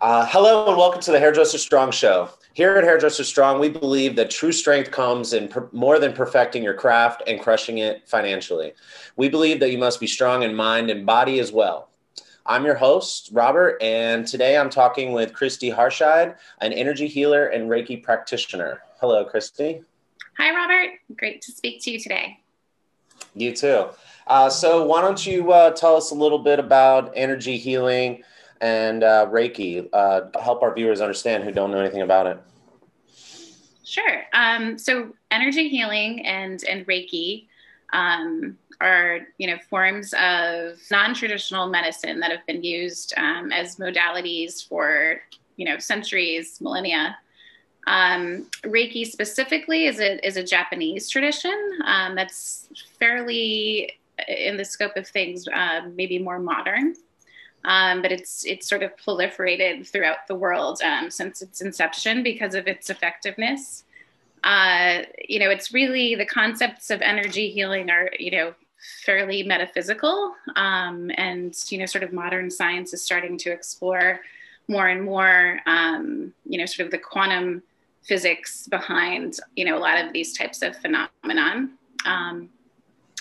Uh, hello and welcome to the Hairdresser Strong Show. Here at Hairdresser Strong, we believe that true strength comes in per- more than perfecting your craft and crushing it financially. We believe that you must be strong in mind and body as well. I'm your host, Robert, and today I'm talking with Kristie Harshide, an energy healer and Reiki practitioner. Hello, Kristie. Hi, Robert. Great to speak to you today. You too. Uh, so, why don't you uh, tell us a little bit about energy healing? And uh, Reiki, uh, help our viewers understand who don't know anything about it. Sure. Um, so energy healing and and Reiki um, are you know forms of non-traditional medicine that have been used um, as modalities for you know centuries, millennia. Um, Reiki specifically is a is a Japanese tradition um, that's fairly in the scope of things, uh, maybe more modern um, but it's it's sort of proliferated throughout the world um, since its inception because of its effectiveness. Uh, you know, it's really the concepts of energy healing are you know fairly metaphysical, um, and you know, sort of modern science is starting to explore more and more, um, you know, sort of the quantum physics behind you know a lot of these types of phenomenon. Um,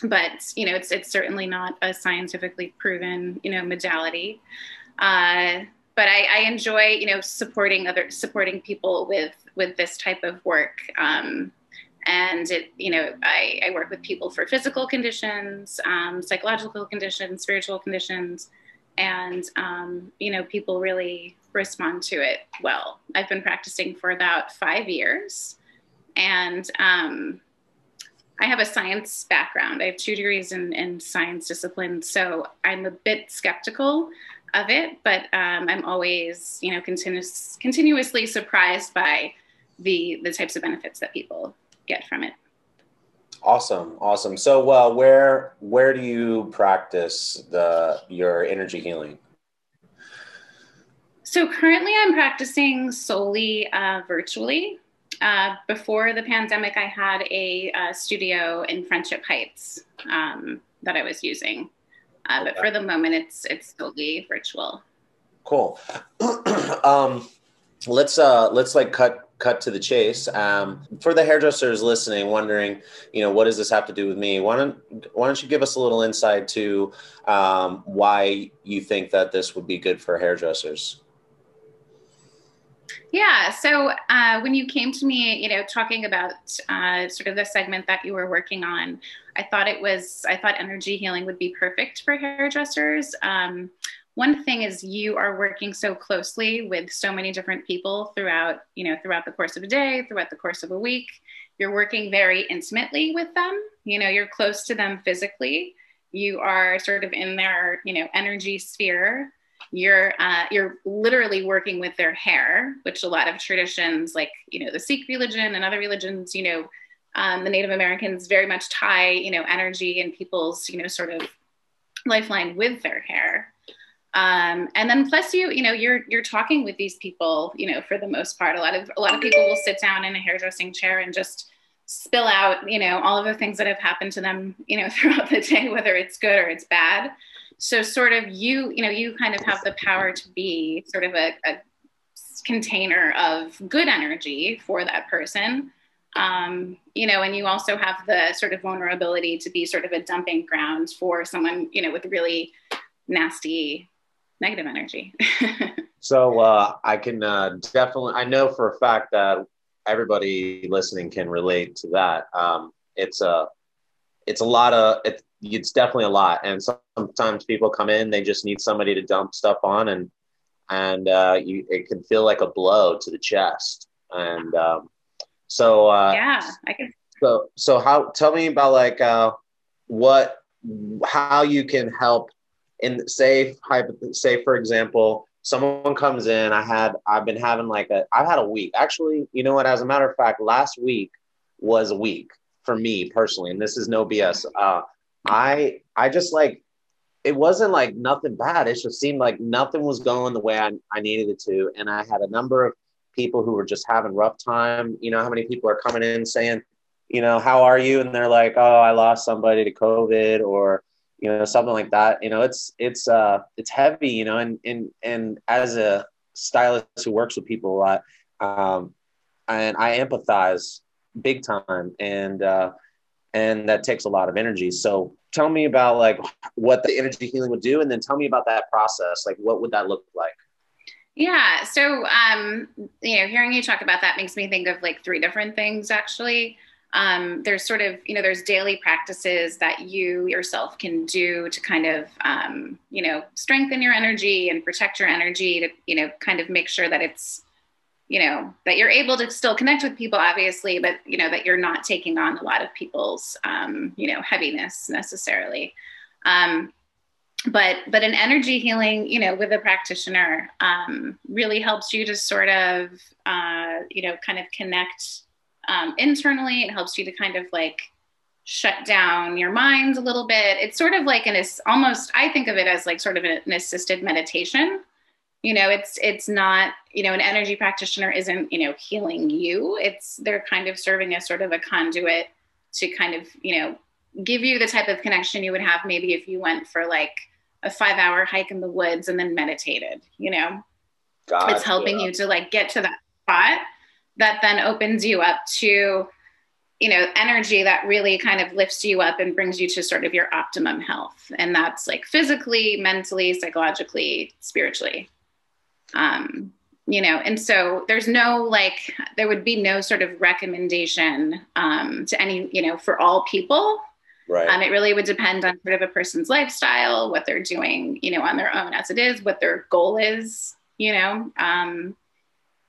but you know it's it's certainly not a scientifically proven you know modality. Uh, but I, I, enjoy you know supporting other supporting people with with this type of work. Um, and it you know I, I, work with people for physical conditions um, psychological conditions spiritual conditions and um, you know people really respond to it well. I've been practicing for about five years and um, I have a science background. I have two degrees in, in science disciplines, so I'm a bit skeptical of it, but um, I'm always, you know, continuous, continuously surprised by the the types of benefits that people get from it. Awesome, awesome. So, uh, where where do you practice the your energy healing? So currently, I'm practicing solely uh, virtually. Uh, before the pandemic, I had a, a studio in Friendship Heights um, that I was using, uh, okay. but for the moment, it's it's totally virtual. Cool. um, let's uh, let's like cut cut to the chase. Um, for the hairdressers listening, wondering, you know, what does this have to do with me? Why don't Why don't you give us a little insight to um, why you think that this would be good for hairdressers? Yeah. So uh, when you came to me, you know, talking about uh, sort of the segment that you were working on, I thought it was, I thought energy healing would be perfect for hairdressers. Um, one thing is you are working so closely with so many different people throughout, you know, throughout the course of a day, throughout the course of a week. You're working very intimately with them. You know, you're close to them physically. You are sort of in their, you know, energy sphere you're uh, you're literally working with their hair, which a lot of traditions, like you know the Sikh religion and other religions, you know, um, the Native Americans very much tie you know energy and people's you know sort of lifeline with their hair. Um, and then plus you you know you're you're talking with these people you know for the most part a lot of a lot of people will sit down in a hairdressing chair and just spill out you know all of the things that have happened to them you know throughout the day whether it's good or it's bad so sort of you you know you kind of have the power to be sort of a, a container of good energy for that person. Um, you know and you also have the sort of vulnerability to be sort of a dumping ground for someone you know with really nasty negative energy. So uh, i can uh, definitely i know for a fact that everybody listening can relate to that. Um, it's a it's a lot of it, it's definitely a lot. And sometimes people come in, they just need somebody to dump stuff on, and and uh, you, it can feel like a blow to the chest. And um, so uh, yeah, I can. So so how? Tell me about like uh, what how you can help in say say for example someone comes in i had i've been having like a i've had a week actually you know what as a matter of fact last week was a week for me personally and this is no bs uh, I I just like it wasn't like nothing bad. It just seemed like nothing was going the way I, I needed it to. And I had a number of people who were just having rough time. You know, how many people are coming in saying, you know, how are you? And they're like, oh, I lost somebody to COVID or, you know, something like that. You know, it's, it's, uh, it's heavy, you know, and, and, and as a, stylist who works with people a lot, um, and I empathize big time, and uh, and that takes a lot of energy. So tell me about like what the energy healing would do, and then tell me about that process. Like, what would that look like? Yeah. So, um, you know, hearing you talk about that makes me think of like three different things actually. Um, there's sort of, you know, there's daily practices that you yourself can do to kind of, um, you know, strengthen your energy and protect your energy to, you know, kind of make sure that it's, you know, that you're able to still connect with people, obviously, but, you know, that you're not taking on a lot of people's, um, you know, heaviness necessarily. Um, but but an energy healing you know with a practitioner um, really helps you to sort of uh, you know kind of connect um, internally. It helps you to kind of like shut down your mind a little bit. It's sort of like an almost i think of it as like sort of an assisted meditation you know it's it's not you know an energy practitioner isn't you know healing you it's they're kind of serving as sort of a conduit to kind of you know give you the type of connection you would have maybe if you went for like a five hour hike in the woods and then meditated, you know? Gotcha. It's helping you to like get to that spot that then opens you up to, you know, energy that really kind of lifts you up and brings you to sort of your optimum health. And that's like physically, mentally, psychologically, spiritually. Um, you know, and so there's no like, there would be no sort of recommendation um, to any, you know, for all people Right. Um, it really would depend on sort of a person's lifestyle, what they're doing, you know, on their own as it is, what their goal is, you know. Um,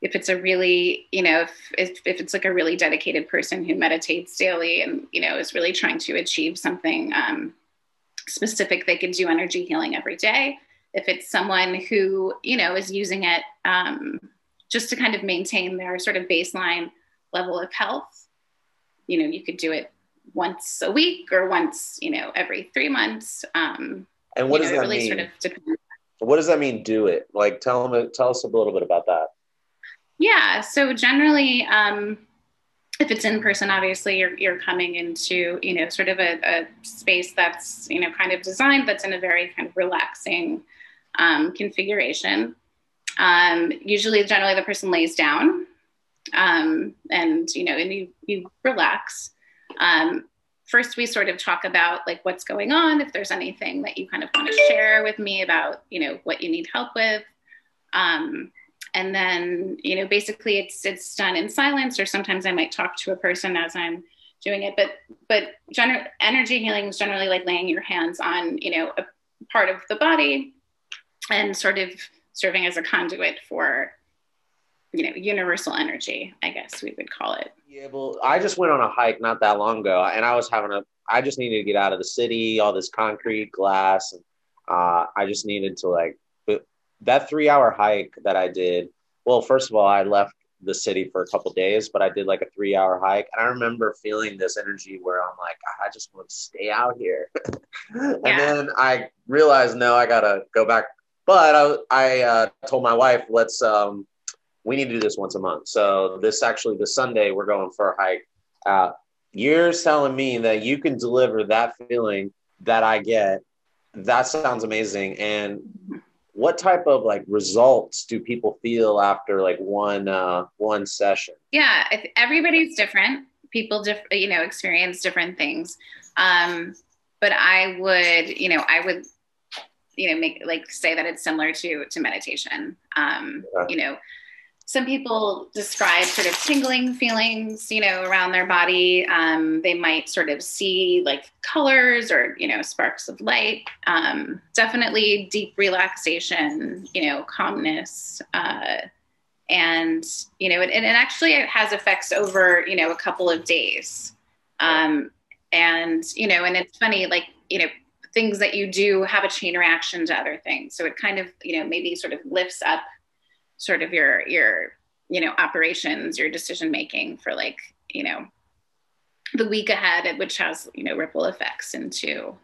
if it's a really, you know, if, if, if it's like a really dedicated person who meditates daily and, you know, is really trying to achieve something um, specific, they could do energy healing every day. If it's someone who, you know, is using it um, just to kind of maintain their sort of baseline level of health, you know, you could do it once a week or once, you know, every three months. Um, and what does know, that really mean? Sort of depends. What does that mean? Do it. Like, tell them. Tell us a little bit about that. Yeah. So generally, um, if it's in person, obviously you're you're coming into you know sort of a, a space that's you know kind of designed that's in a very kind of relaxing um, configuration. Um, usually, generally, the person lays down, um, and you know, and you you relax. Um, first, we sort of talk about like what's going on, if there's anything that you kind of want to share with me about, you know, what you need help with. Um, and then, you know, basically it's it's done in silence, or sometimes I might talk to a person as I'm doing it. But but gener- energy healing is generally like laying your hands on, you know, a part of the body and sort of serving as a conduit for you know universal energy i guess we would call it yeah well i just went on a hike not that long ago and i was having a i just needed to get out of the city all this concrete glass and uh, i just needed to like that three hour hike that i did well first of all i left the city for a couple days but i did like a three hour hike and i remember feeling this energy where i'm like i just want to stay out here and then i realized no i gotta go back but i, I uh, told my wife let's um, we need to do this once a month. So this actually, this Sunday, we're going for a hike. Uh, you're telling me that you can deliver that feeling that I get. That sounds amazing. And what type of like results do people feel after like one uh, one session? Yeah, if everybody's different. People, diff- you know, experience different things. Um, but I would, you know, I would, you know, make like say that it's similar to to meditation. Um, yeah. You know, some people describe sort of tingling feelings, you know, around their body. Um, they might sort of see like colors or, you know, sparks of light. Um, definitely deep relaxation, you know, calmness. Uh, and, you know, and, and actually it has effects over, you know, a couple of days. Um, and, you know, and it's funny, like, you know, things that you do have a chain reaction to other things. So it kind of, you know, maybe sort of lifts up sort of your your you know operations your decision making for like you know the week ahead which has you know ripple effects into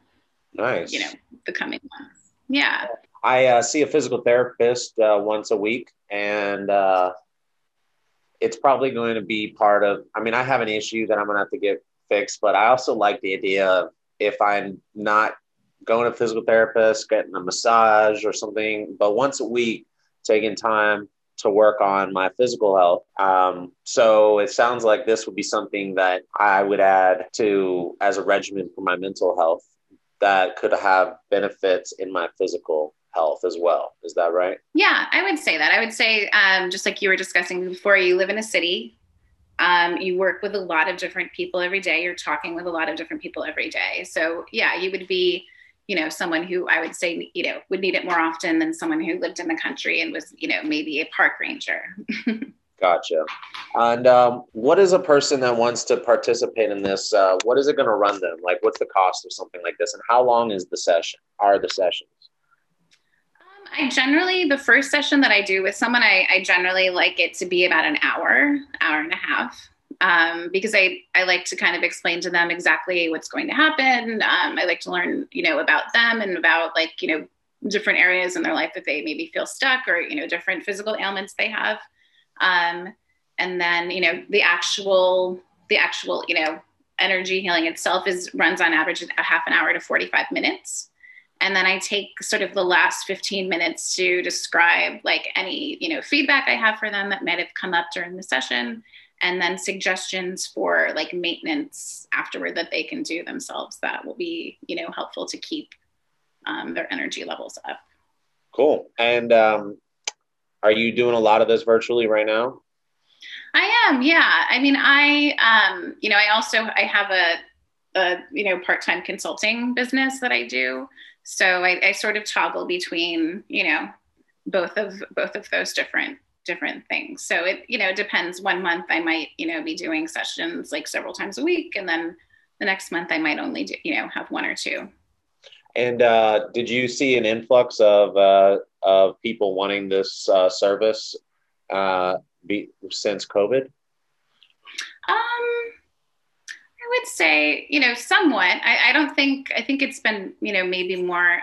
nice. you know the coming months. Yeah. I uh, see a physical therapist uh, once a week and uh, it's probably going to be part of i mean i have an issue that i'm going to have to get fixed but i also like the idea of if i'm not going to physical therapist getting a massage or something but once a week taking time to work on my physical health. Um, so it sounds like this would be something that I would add to as a regimen for my mental health that could have benefits in my physical health as well. Is that right? Yeah, I would say that. I would say, um, just like you were discussing before, you live in a city. Um, you work with a lot of different people every day. You're talking with a lot of different people every day. So, yeah, you would be you know, someone who I would say, you know, would need it more often than someone who lived in the country and was, you know, maybe a park ranger. gotcha. And um, what is a person that wants to participate in this? Uh, what is it going to run them? Like, what's the cost of something like this, and how long is the session? Are the sessions? Um, I generally, the first session that I do with someone, I, I generally like it to be about an hour, hour and a half um, because I, I like to kind of explain to them exactly what's going to happen. Um, I like to learn, you know, about them and about like, you know, different areas in their life that they maybe feel stuck or, you know, different physical ailments they have. Um, and then, you know, the actual, the actual, you know, energy healing itself is runs on average a half an hour to 45 minutes. And then I take sort of the last 15 minutes to describe like any, you know, feedback I have for them that might have come up during the session and then suggestions for like maintenance afterward that they can do themselves that will be you know helpful to keep um, their energy levels up. Cool. And um, are you doing a lot of this virtually right now? I am yeah. I mean i um, you know i also i have a, a you know part-time consulting business that i do. So I, I sort of toggle between you know both of both of those different different things. So it, you know, depends. One month I might, you know, be doing sessions like several times a week. And then the next month I might only do, you know, have one or two. And uh, did you see an influx of, uh, of people wanting this uh, service uh, be, since COVID? Um, I would say, you know, somewhat. I, I don't think, I think it's been, you know, maybe more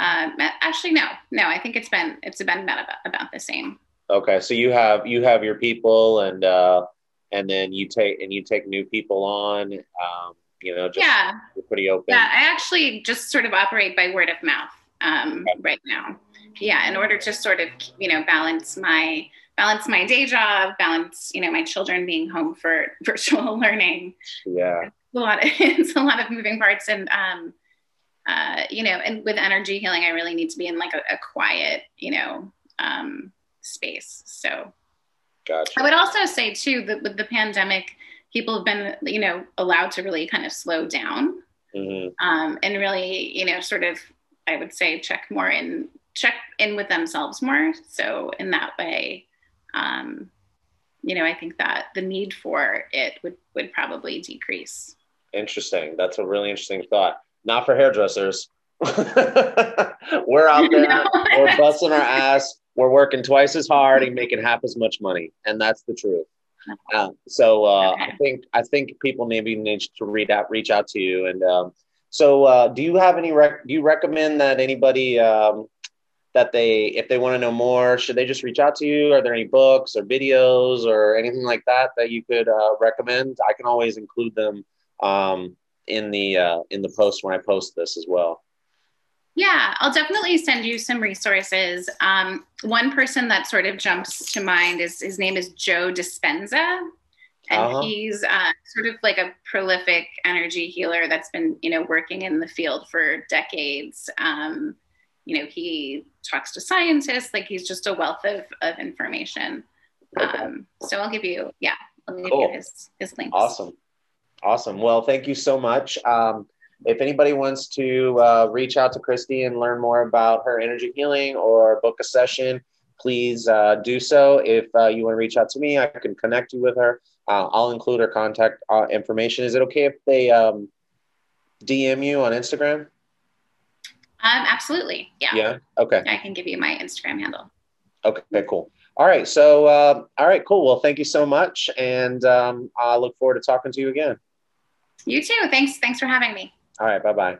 uh, actually, no, no. I think it's been it's been about about the same. Okay, so you have you have your people, and uh, and then you take and you take new people on. Um, you know, just yeah, you're pretty open. Yeah, I actually just sort of operate by word of mouth um, okay. right now. Yeah, in order to sort of you know balance my balance my day job, balance you know my children being home for virtual learning. Yeah, it's a lot. Of, it's a lot of moving parts, and um, uh, you know, and with energy healing, I really need to be in like a, a quiet, you know, um, space. So gotcha. I would also say too that with the pandemic, people have been, you know, allowed to really kind of slow down mm-hmm. um, and really, you know, sort of, I would say, check more in, check in with themselves more. So in that way, um, you know, I think that the need for it would would probably decrease. Interesting. That's a really interesting thought not for hairdressers. we're out there, no. we're busting our ass, we're working twice as hard and making half as much money, and that's the truth. Uh, so uh, okay. I think I think people maybe need to read out, reach out to you. And um, so, uh, do you have any? Rec- do you recommend that anybody um, that they, if they want to know more, should they just reach out to you? Are there any books or videos or anything like that that you could uh, recommend? I can always include them um, in the uh, in the post when I post this as well. Yeah, I'll definitely send you some resources. Um, one person that sort of jumps to mind is his name is Joe Dispenza, and uh-huh. he's uh, sort of like a prolific energy healer that's been you know working in the field for decades. Um, you know, he talks to scientists like he's just a wealth of of information. Okay. Um, so I'll give you yeah, I'll give cool. you his his links. Awesome. Awesome. Well, thank you so much. Um, if anybody wants to uh, reach out to Kristie and learn more about her energy healing or book a session, please uh, do so. If uh, you want to reach out to me, I can connect you with her. Uh, I'll include her contact uh, information. Is it okay if they um, DM you on Instagram? Um, absolutely. Yeah. Yeah. Okay. I can give you my Instagram handle. Okay. Cool. All right. So, uh, all right. Cool. Well, thank you so much, and um, I look forward to talking to you again. You too. Thanks. Thanks for having me. All right. Bye bye.